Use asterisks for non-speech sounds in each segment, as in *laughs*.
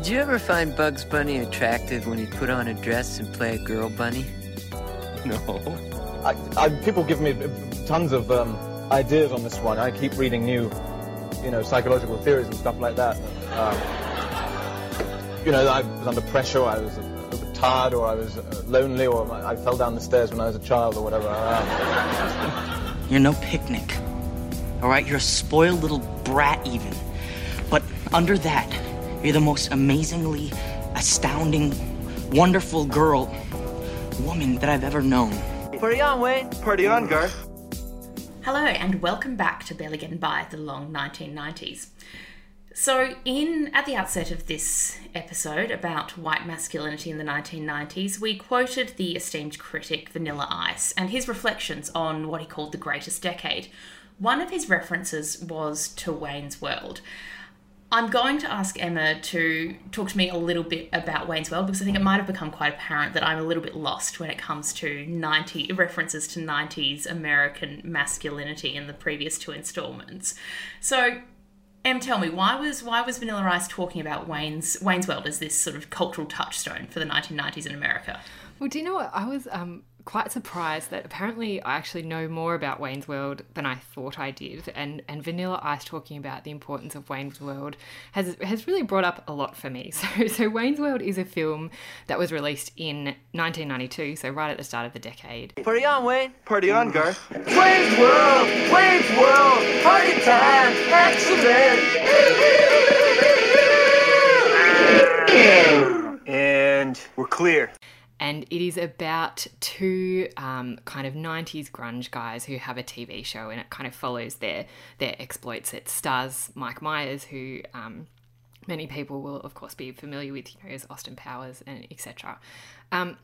Did you ever find Bugs Bunny attractive when he'd put on a dress and play a girl bunny? No. I, I, people give me tons of um, ideas on this one. I keep reading new, you know, psychological theories and stuff like that. Um, you know, I was under pressure, I was uh, tired, or I was uh, lonely, or I fell down the stairs when I was a child, or whatever. Um, *laughs* You're no picnic. All right? You're a spoiled little brat, even. But under that, you're the most amazingly astounding, wonderful girl, woman that I've ever known. Party on, Wayne. Party on, Garth. Hello, and welcome back to Barely Getting By the Long 1990s. So, in at the outset of this episode about white masculinity in the 1990s, we quoted the esteemed critic Vanilla Ice and his reflections on what he called the greatest decade. One of his references was to Wayne's World. I'm going to ask Emma to talk to me a little bit about Wayne's World because I think it might have become quite apparent that I'm a little bit lost when it comes to 90 references to 90s American masculinity in the previous two installments. So, Em, tell me why was why was Vanilla Ice talking about Wayne's Wayne's World as this sort of cultural touchstone for the 1990s in America? Well, do you know what? I was um, quite surprised that apparently I actually know more about Wayne's World than I thought I did. And, and Vanilla Ice talking about the importance of Wayne's World has, has really brought up a lot for me. *laughs* So, so Wayne's World is a film that was released in 1992, so right at the start of the decade. Party on, Wayne. Party on, Garth. Wayne's World. Wayne's World. Party time. Excellent. And we're clear. And it is about two um, kind of 90s grunge guys who have a TV show and it kind of follows their their exploits. It stars Mike Myers, who um, many people will of course be familiar with, you know, as Austin Powers and etc. Um,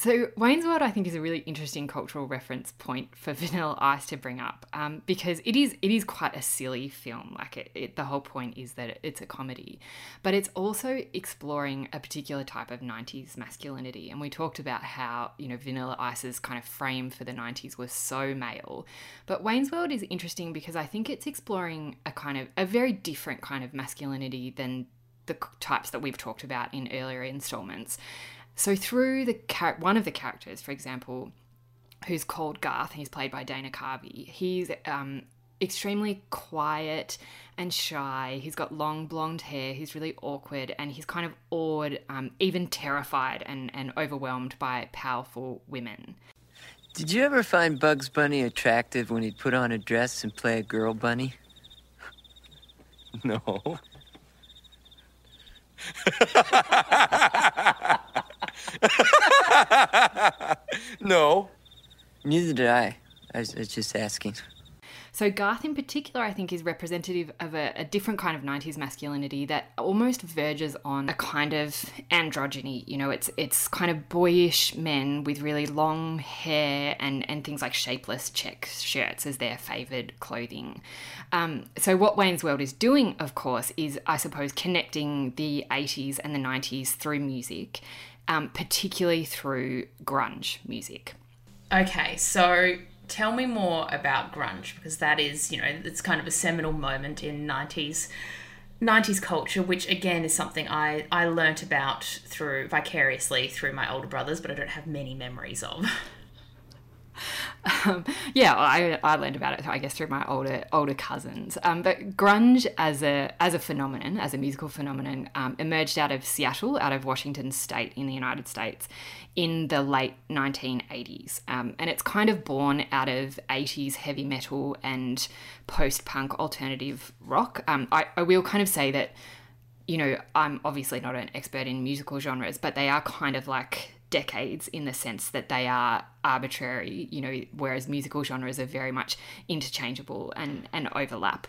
so Wayne's World, I think, is a really interesting cultural reference point for *laughs* Vanilla Ice to bring up um, because it is it is quite a silly film. Like it, it, the whole point is that it's a comedy, but it's also exploring a particular type of '90s masculinity. And we talked about how you know Vanilla Ice's kind of frame for the '90s was so male, but Wayne's World is interesting because I think it's exploring a kind of a very different kind of masculinity than the types that we've talked about in earlier installments. So through the char- one of the characters, for example, who's called Garth, and he's played by Dana Carvey. He's um, extremely quiet and shy. He's got long blonde hair. He's really awkward and he's kind of awed, um, even terrified and, and overwhelmed by powerful women. Did you ever find Bugs Bunny attractive when he'd put on a dress and play a girl bunny? *laughs* No. *laughs* *laughs* no. Neither did I. I was, I was just asking. So Garth, in particular, I think is representative of a, a, different kind of '90s masculinity that almost verges on a kind of androgyny. You know, it's it's kind of boyish men with really long hair and and things like shapeless check shirts as their favoured clothing. Um, so what Wayne's World is doing, of course, is I suppose connecting the '80s and the '90s through music, um, particularly through grunge music. Okay, so tell me more about grunge because that is, you know, it's kind of a seminal moment in 90s 90s culture which again is something I I learnt about through vicariously through my older brothers but I don't have many memories of. *laughs* Um, yeah, I, I learned about it, I guess, through my older older cousins. Um, but grunge as a as a phenomenon, as a musical phenomenon, um, emerged out of Seattle, out of Washington State in the United States, in the late 1980s, um, and it's kind of born out of 80s heavy metal and post punk alternative rock. Um, I, I will kind of say that. You know, I'm obviously not an expert in musical genres, but they are kind of like decades in the sense that they are arbitrary, you know, whereas musical genres are very much interchangeable and, and overlap.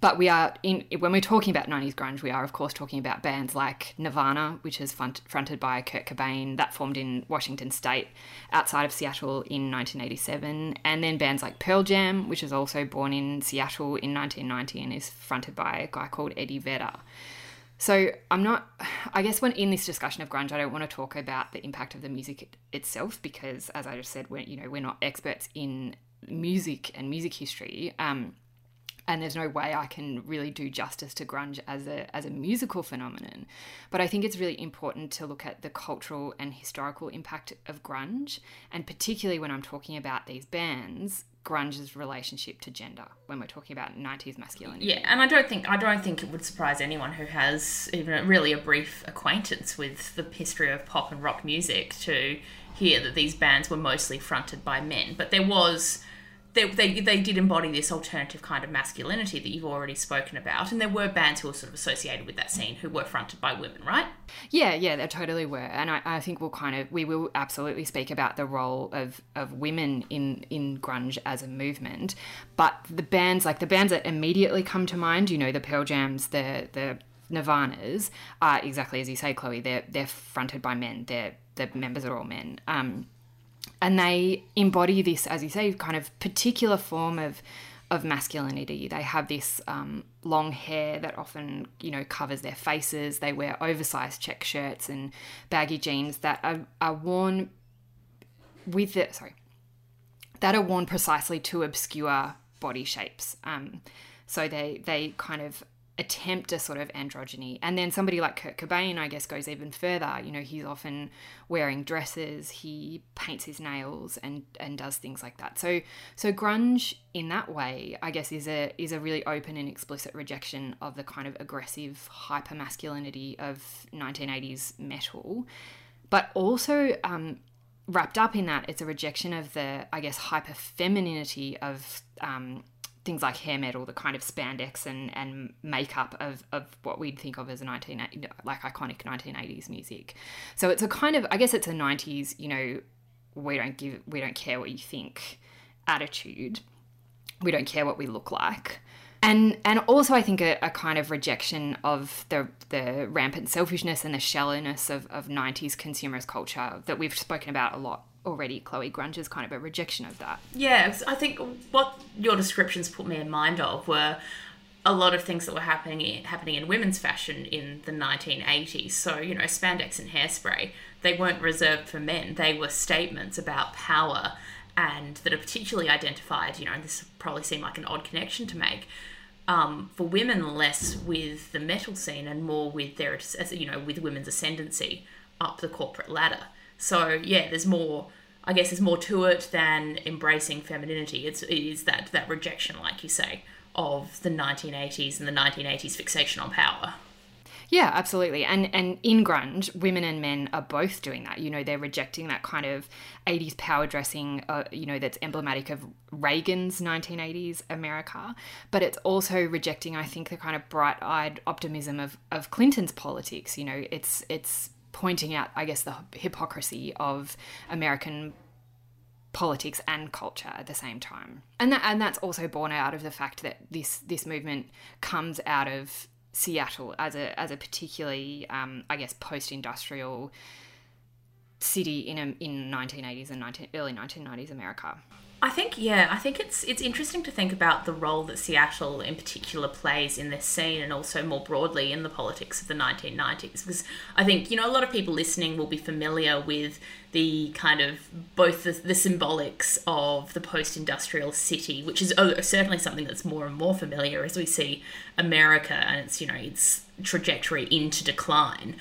But we are in when we're talking about 90s grunge, we are of course talking about bands like Nirvana, which is front, fronted by Kurt Cobain, that formed in Washington State, outside of Seattle in 1987, and then bands like Pearl Jam, which is also born in Seattle in 1990 and is fronted by a guy called Eddie Vedder. So I'm not. *sighs* I guess when in this discussion of grunge, I don't want to talk about the impact of the music itself because, as I just said, we're you know we're not experts in music and music history. Um, and there's no way I can really do justice to grunge as a as a musical phenomenon. But I think it's really important to look at the cultural and historical impact of grunge, and particularly when I'm talking about these bands, grunge's relationship to gender when we're talking about 90s masculinity. Yeah, and I don't think I don't think it would surprise anyone who has even really a brief acquaintance with the history of pop and rock music to hear that these bands were mostly fronted by men. But there was they, they, they did embody this alternative kind of masculinity that you've already spoken about, and there were bands who were sort of associated with that scene who were fronted by women, right? Yeah, yeah, they totally were, and I, I think we'll kind of we will absolutely speak about the role of of women in in grunge as a movement, but the bands like the bands that immediately come to mind, you know, the Pearl Jams, the the Nirvanas, are exactly as you say, Chloe. They're they're fronted by men. They're the members are all men. Um, and they embody this, as you say, kind of particular form of of masculinity. They have this um, long hair that often, you know, covers their faces. They wear oversized check shirts and baggy jeans that are, are worn with the sorry that are worn precisely to obscure body shapes. Um, so they they kind of attempt a sort of androgyny. And then somebody like Kurt Cobain, I guess, goes even further. You know, he's often wearing dresses, he paints his nails and and does things like that. So so grunge in that way, I guess, is a is a really open and explicit rejection of the kind of aggressive hyper masculinity of 1980s metal, but also um, wrapped up in that, it's a rejection of the, I guess, hyper femininity of um, things like hair metal, the kind of spandex and, and makeup of, of what we'd think of as a 19 like iconic 1980s music. So it's a kind of I guess it's a 90s, you know, we don't give we don't care what you think attitude. We don't care what we look like. And and also I think a, a kind of rejection of the the rampant selfishness and the shallowness of, of 90s consumerist culture that we've spoken about a lot already Chloe Grunge is kind of a rejection of that. Yeah, I think what your descriptions put me in mind of were a lot of things that were happening in, happening in women's fashion in the 1980s. So, you know, spandex and hairspray, they weren't reserved for men. They were statements about power and that are particularly identified, you know, and this probably seemed like an odd connection to make. Um, for women, less with the metal scene and more with their, you know, with women's ascendancy up the corporate ladder. So yeah, there's more. I guess there's more to it than embracing femininity. It's it is that that rejection, like you say, of the 1980s and the 1980s fixation on power. Yeah, absolutely. And and in grunge, women and men are both doing that. You know, they're rejecting that kind of 80s power dressing, uh, you know, that's emblematic of Reagan's 1980s America. But it's also rejecting, I think, the kind of bright-eyed optimism of, of Clinton's politics. You know, it's it's pointing out, I guess, the hypocrisy of American politics and culture at the same time. And that and that's also born out of the fact that this this movement comes out of Seattle as a as a particularly um, I guess post industrial city in a, in 1980s and 19, early 1990s America. I think yeah, I think it's it's interesting to think about the role that Seattle in particular plays in this scene and also more broadly in the politics of the 1990s because I think you know a lot of people listening will be familiar with the kind of both the, the symbolics of the post-industrial city which is oh, certainly something that's more and more familiar as we see America and its you know its trajectory into decline.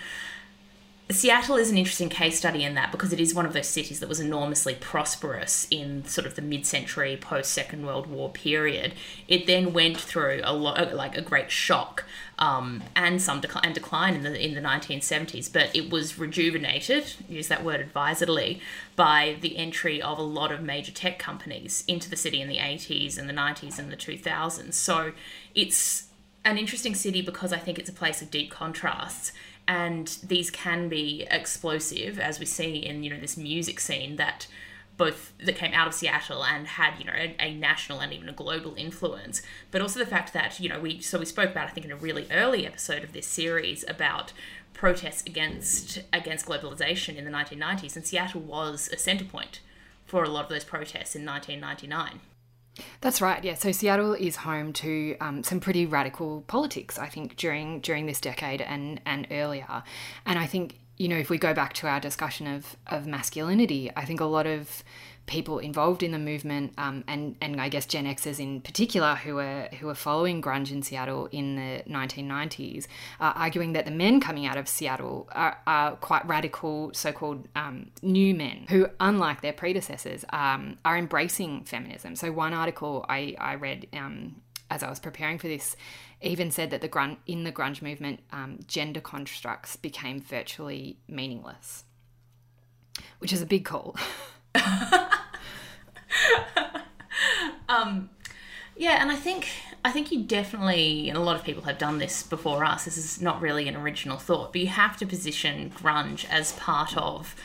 Seattle is an interesting case study in that because it is one of those cities that was enormously prosperous in sort of the mid-century post Second World War period. It then went through a lot, like a great shock um, and some decline, and decline in the in the 1970s, but it was rejuvenated, use that word advisedly, by the entry of a lot of major tech companies into the city in the 80s and the 90s and the 2000s. So it's an interesting city because I think it's a place of deep contrasts and these can be explosive as we see in you know this music scene that both that came out of Seattle and had you know a, a, national and even a global influence, but also the fact that you know we so we spoke about I think in a really early episode of this series about protests against against globalization in the 1990s, and Seattle was a center point for a lot of those protests in 1999. That's right. Yeah. So Seattle is home to um, some pretty radical politics, I think, during during this decade and and earlier. And I think you know, if we go back to our discussion of of masculinity, I think a lot of people involved in the movement, um, and and I guess Gen Xers in particular, who are who are following grunge in Seattle in the 1990s, are arguing that the men coming out of Seattle are, are quite radical, so-called um, new men who, unlike their predecessors, um, are embracing feminism. So one article I I read um, as I was preparing for this even said that the grunge in the grunge movement, um, gender constructs became virtually meaningless, which is a big call. *laughs* um, yeah, and I think I think you definitely, and a lot of people have done this before us. This is not really an original thought, but you have to position grunge as part of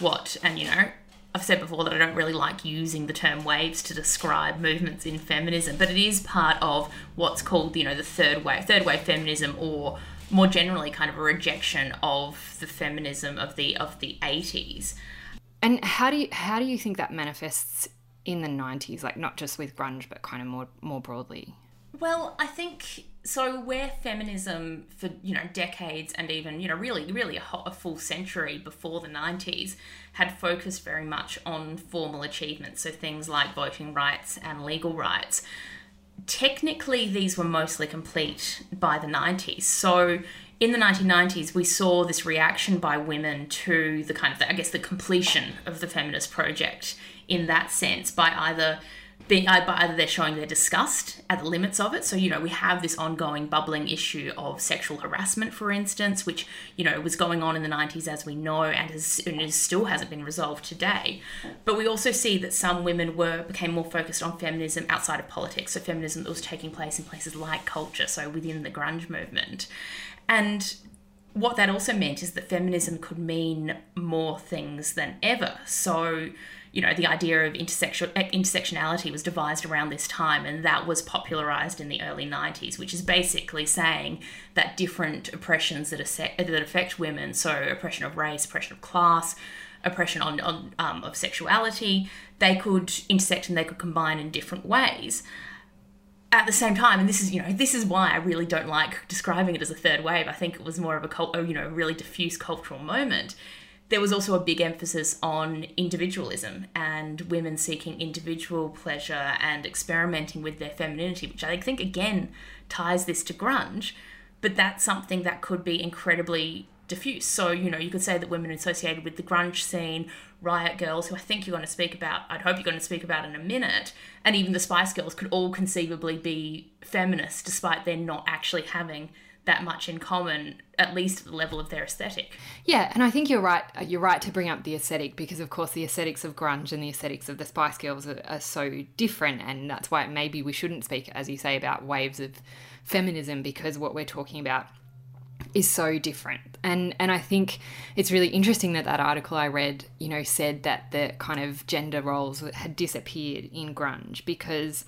what, and you know, I've said before that I don't really like using the term waves to describe movements in feminism, but it is part of what's called, you know, the third wave, third wave feminism, or more generally, kind of a rejection of the feminism of the of the eighties. And how do you how do you think that manifests in the nineties, like not just with grunge, but kind of more more broadly? Well, I think so. Where feminism for you know decades and even you know really really a, a full century before the nineties had focused very much on formal achievements, so things like voting rights and legal rights. Technically, these were mostly complete by the 90s. So, in the 1990s, we saw this reaction by women to the kind of, the, I guess, the completion of the feminist project in that sense by either uh, either they're showing their disgust at the limits of it. So you know we have this ongoing bubbling issue of sexual harassment, for instance, which you know was going on in the '90s, as we know, and, has, and still hasn't been resolved today. But we also see that some women were became more focused on feminism outside of politics, so feminism that was taking place in places like culture, so within the grunge movement, and what that also meant is that feminism could mean more things than ever. So you know, the idea of intersection, intersectionality was devised around this time, and that was popularized in the early 90s, which is basically saying that different oppressions that, are, that affect women, so oppression of race, oppression of class, oppression on, on um, of sexuality, they could intersect and they could combine in different ways at the same time, and this is you know this is why I really don't like describing it as a third wave. I think it was more of a you know, really diffuse cultural moment there was also a big emphasis on individualism and women seeking individual pleasure and experimenting with their femininity, which I think again ties this to grunge, but that's something that could be incredibly diffuse. So, you know, you could say that women associated with the grunge scene, Riot Grrrls, who I think you're going to speak about, I'd hope you're going to speak about in a minute, and even the Spice Girls could all conceivably be feminists despite their not actually having that much in common at least at the level of their aesthetic. Yeah, and I think you're right. Uh, you're right to bring up the aesthetic because, of course, the aesthetics of grunge and the aesthetics of the Spice Girls are, are, so different, and that's why maybe we shouldn't speak, as you say, about waves of feminism because what we're talking about is so different. And and I think it's really interesting that that article I read, you know, said that the kind of gender roles had disappeared in grunge because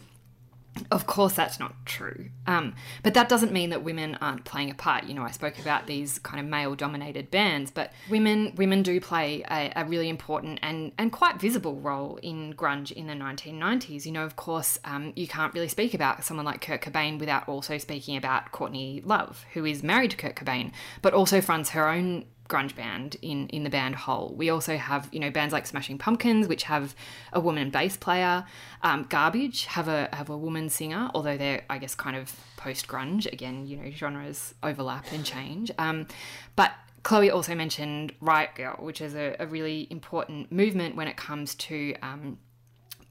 of course, that's not true. Um, but that doesn't mean that women aren't playing a part. You know, I spoke about these kind of male-dominated bands, but women women do play a, a, really important and and quite visible role in grunge in the 1990s. You know, of course, um, you can't really speak about someone like Kurt Cobain without also speaking about Courtney Love, who is married to Kurt Cobain, but also fronts her own grunge band in in the band Hole. We also have you know bands like Smashing Pumpkins, which have a woman bass player. Um, Garbage have a have a woman singer, although they're I guess kind of post grunge. Again, you know genres overlap and change. Um, but Chloe also mentioned Riot Grrrl, which is a, a really important movement when it comes to um,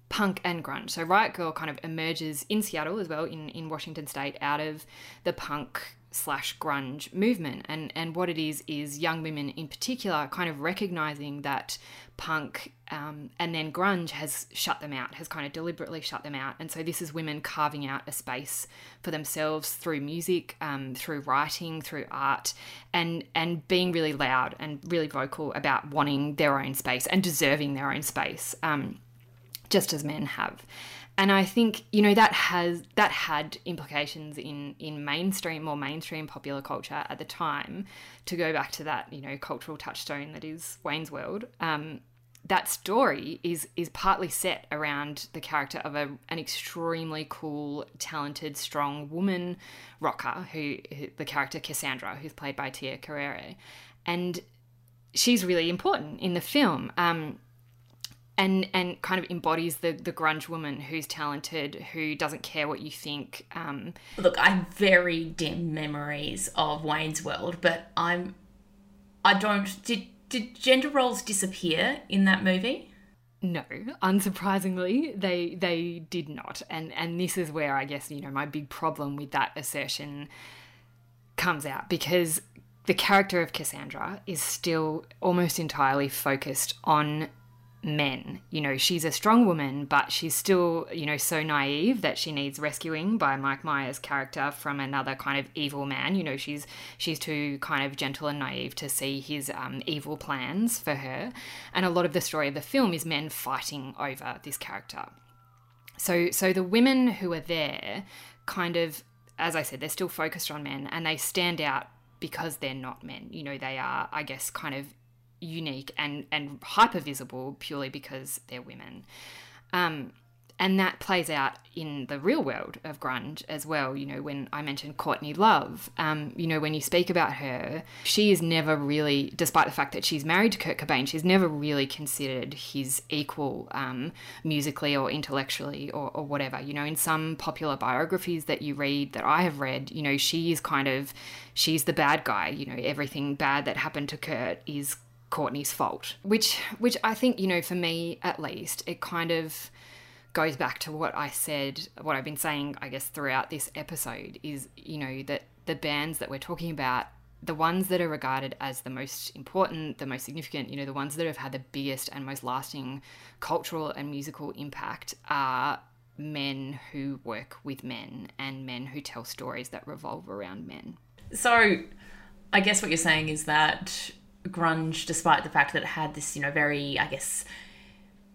punk and grunge. So Riot Grrrl kind of emerges in Seattle as well, in, in Washington State, out of the punk slash grunge movement. And and what it is is young women in particular kind of recognizing that punk um, and then grunge has shut them out has kind of deliberately shut them out. And so this is women carving out a space for themselves through music um, through writing through art and and being really loud and really vocal about wanting their own space and deserving their own space. Um, just as men have and I think you know that has that had implications in in mainstream more mainstream popular culture at the time. To go back to that you know cultural touchstone that is Wayne's World, um, that story is is partly set around the character of a, an extremely cool, talented, strong woman rocker who, who the character Cassandra, who's played by Tia Carrere, and she's really important in the film. Um, and and kind of embodies the the grunge woman who's talented, who doesn't care what you think. Um, Look, I have very dim memories of Wayne's World, but I'm I don't did did gender roles disappear in that movie? no, unsurprisingly, they they did not, and and this is where I guess you know my big problem with that assertion comes out because the character of Cassandra is still almost entirely focused on men. You know, she's a strong woman, but she's still, you know, so naive that she needs rescuing by Mike Myers' character from another kind of evil man. You know, she's she's too kind of gentle and naive to see his um, evil plans for her. And a lot of the story of the film is men fighting over this character. So so the women who are there kind of as I said, they're still focused on men and they stand out because they're not men. You know, they are, I guess, kind of unique and and hyper visible purely because they're women. Um, and that plays out in the real world of grunge as well. You know, when I mentioned Courtney Love, um, you know, when you speak about her, she is never really, despite the fact that she's married to Kurt Cobain, she's never really considered his equal um, musically or intellectually or, or whatever. You know, in some popular biographies that you read, that I have read, you know, she is kind of, she's the bad guy. You know, everything bad that happened to Kurt is Courtney's fault, which which I think you know for me at least it kind of goes back to what I said, what I've been saying, I guess throughout this episode is you know that the bands that we're talking about, the ones that are regarded as the most important, the most significant, you know, the ones that have had the biggest and most lasting cultural and musical impact are men who work with men and men who tell stories that revolve around men. So, I guess what you're saying is that grunge, despite the fact that it had this, you know, very, I guess,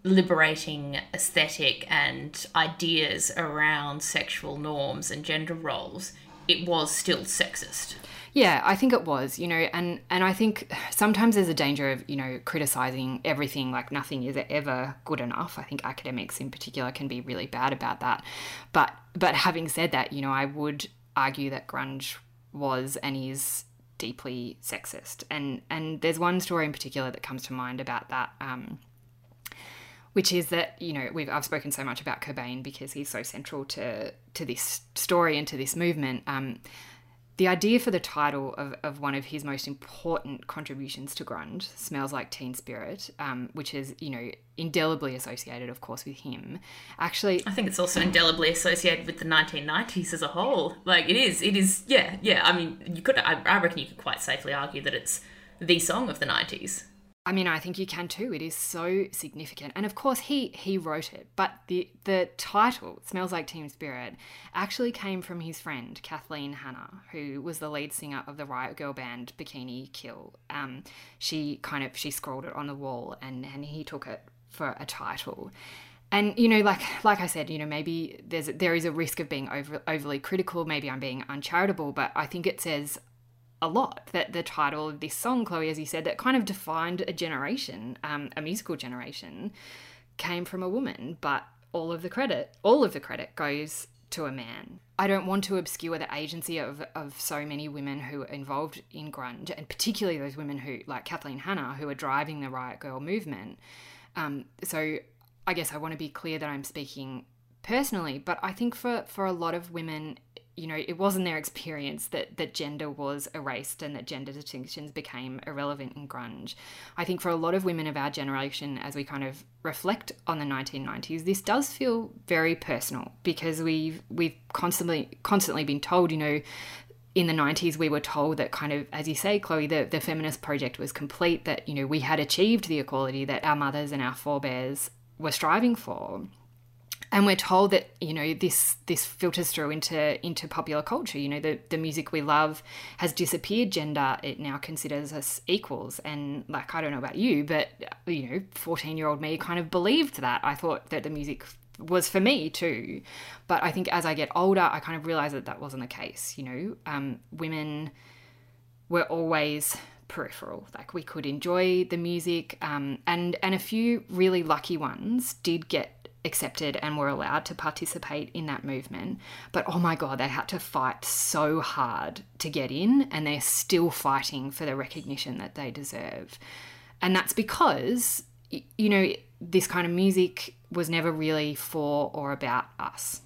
liberating aesthetic and ideas around sexual norms and gender roles, it was still sexist. Yeah, I think it was, you know, and and I think sometimes there's a danger of, you know, criticizing everything like nothing is ever good enough. I think academics in particular can be really bad about that. But but having said that, you know, I would argue that grunge was and is deeply sexist. And and there's one story in particular that comes to mind about that. Um, which is that you know we've I've spoken so much about Cobain because he's so central to to this story and to this movement. Um, the idea for the title of, of one of his most important contributions to grunge, Smells Like Teen Spirit, um, which is, you know, indelibly associated, of course, with him, actually. I think it's also indelibly associated with the 1990s as a whole. Like, it is, it is, yeah, yeah. I mean, you could, I, I reckon you could quite safely argue that it's the song of the 90s. I mean, I think you can too. It is so significant, and of course, he he wrote it. But the the title "Smells Like Teen Spirit" actually came from his friend Kathleen Hanna, who was the lead singer of the Riot Grrrl band Bikini Kill. Um, she kind of she scrawled it on the wall, and and he took it for a title. And you know, like like I said, you know, maybe there's there is a risk of being over, overly critical. Maybe I'm being uncharitable, but I think it says a lot that the title of this song, Chloe, as you said, that kind of defined a generation, um, a musical generation, came from a woman, but all of the credit, all of the credit goes to a man. I don't want to obscure the agency of, of so many women who are involved in grunge, and particularly those women who, like Kathleen Hanna, who are driving the Riot Grrrl movement. Um, so I guess I want to be clear that I'm speaking personally, but I think for, for a lot of women, you know, it wasn't their experience that, that gender was erased and that gender distinctions became irrelevant in grunge. I think for a lot of women of our generation, as we kind of reflect on the 1990s, this does feel very personal because we've we've constantly constantly been told, you know, in the 90s we were told that kind of as you say chloe the, the feminist project was complete that you know we had achieved the equality that our mothers and our forebears were striving for and we're told that you know this this filters through into into popular culture. You know the the music we love has disappeared. Gender it now considers us equals. And like i don't know about you but you know 14 year old me kind of believed that. I thought that the music was for me too. But i think as i get older i kind of realize that that wasn't the case you know? Um, women were always peripheral. Like we could enjoy the music um, and and a few really lucky ones did get accepted and were allowed to participate in that movement. But oh my God, they had to fight so hard to get in, and they're still fighting for the recognition that they deserve. And that's because, you know, this kind of music was never really for or about us.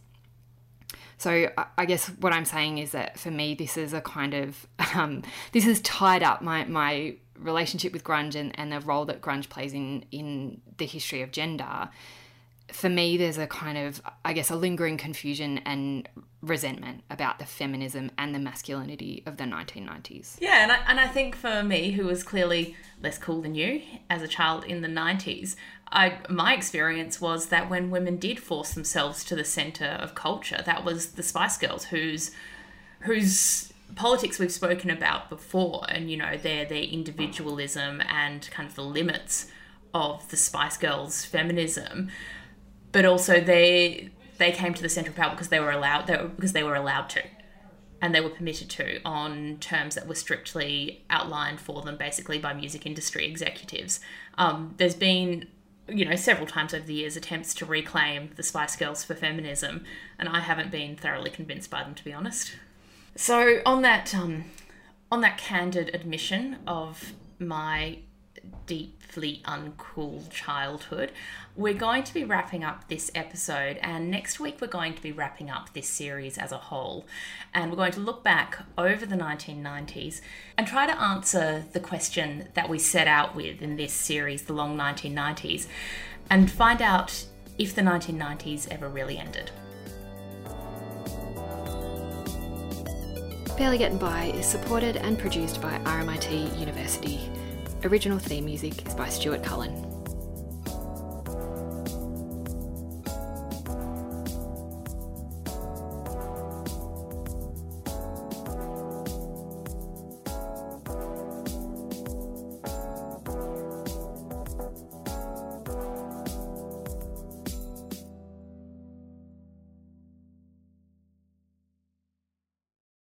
So I guess what I'm saying is that for me, this is a kind of *laughs* um, this has tied up my my relationship with grunge and, and the role that grunge plays in in the history of gender for me, there's a kind of, I guess, a lingering confusion and resentment about the feminism and the masculinity of the 1990s. Yeah, and I, and I think for me, who was clearly less cool than you as a child in the 90s, I, my experience was that when women did force themselves to the center of culture, that was the Spice Girls, whose whose politics we've spoken about before, and you know their their individualism and kind of the limits of the Spice Girls feminism but also they they came to the central power because they were allowed they were, because they were allowed to. And they were permitted to on terms that were strictly outlined for them basically by music industry executives. Um, there's been you know several times over the years attempts to reclaim the spice girls for feminism and i haven't been thoroughly convinced by them to be honest. So on that um, on that candid admission of my deeply uncool childhood. We're going to be wrapping up this episode, and next week we're going to be wrapping up this series as a whole. And we're going to look back over the 1990s and try to answer the question that we set out with in this series, The Long 1990s, and find out if the 1990s ever really ended. Barely Getting By is supported and produced by RMIT University. Original theme music is by Stuart Cullen.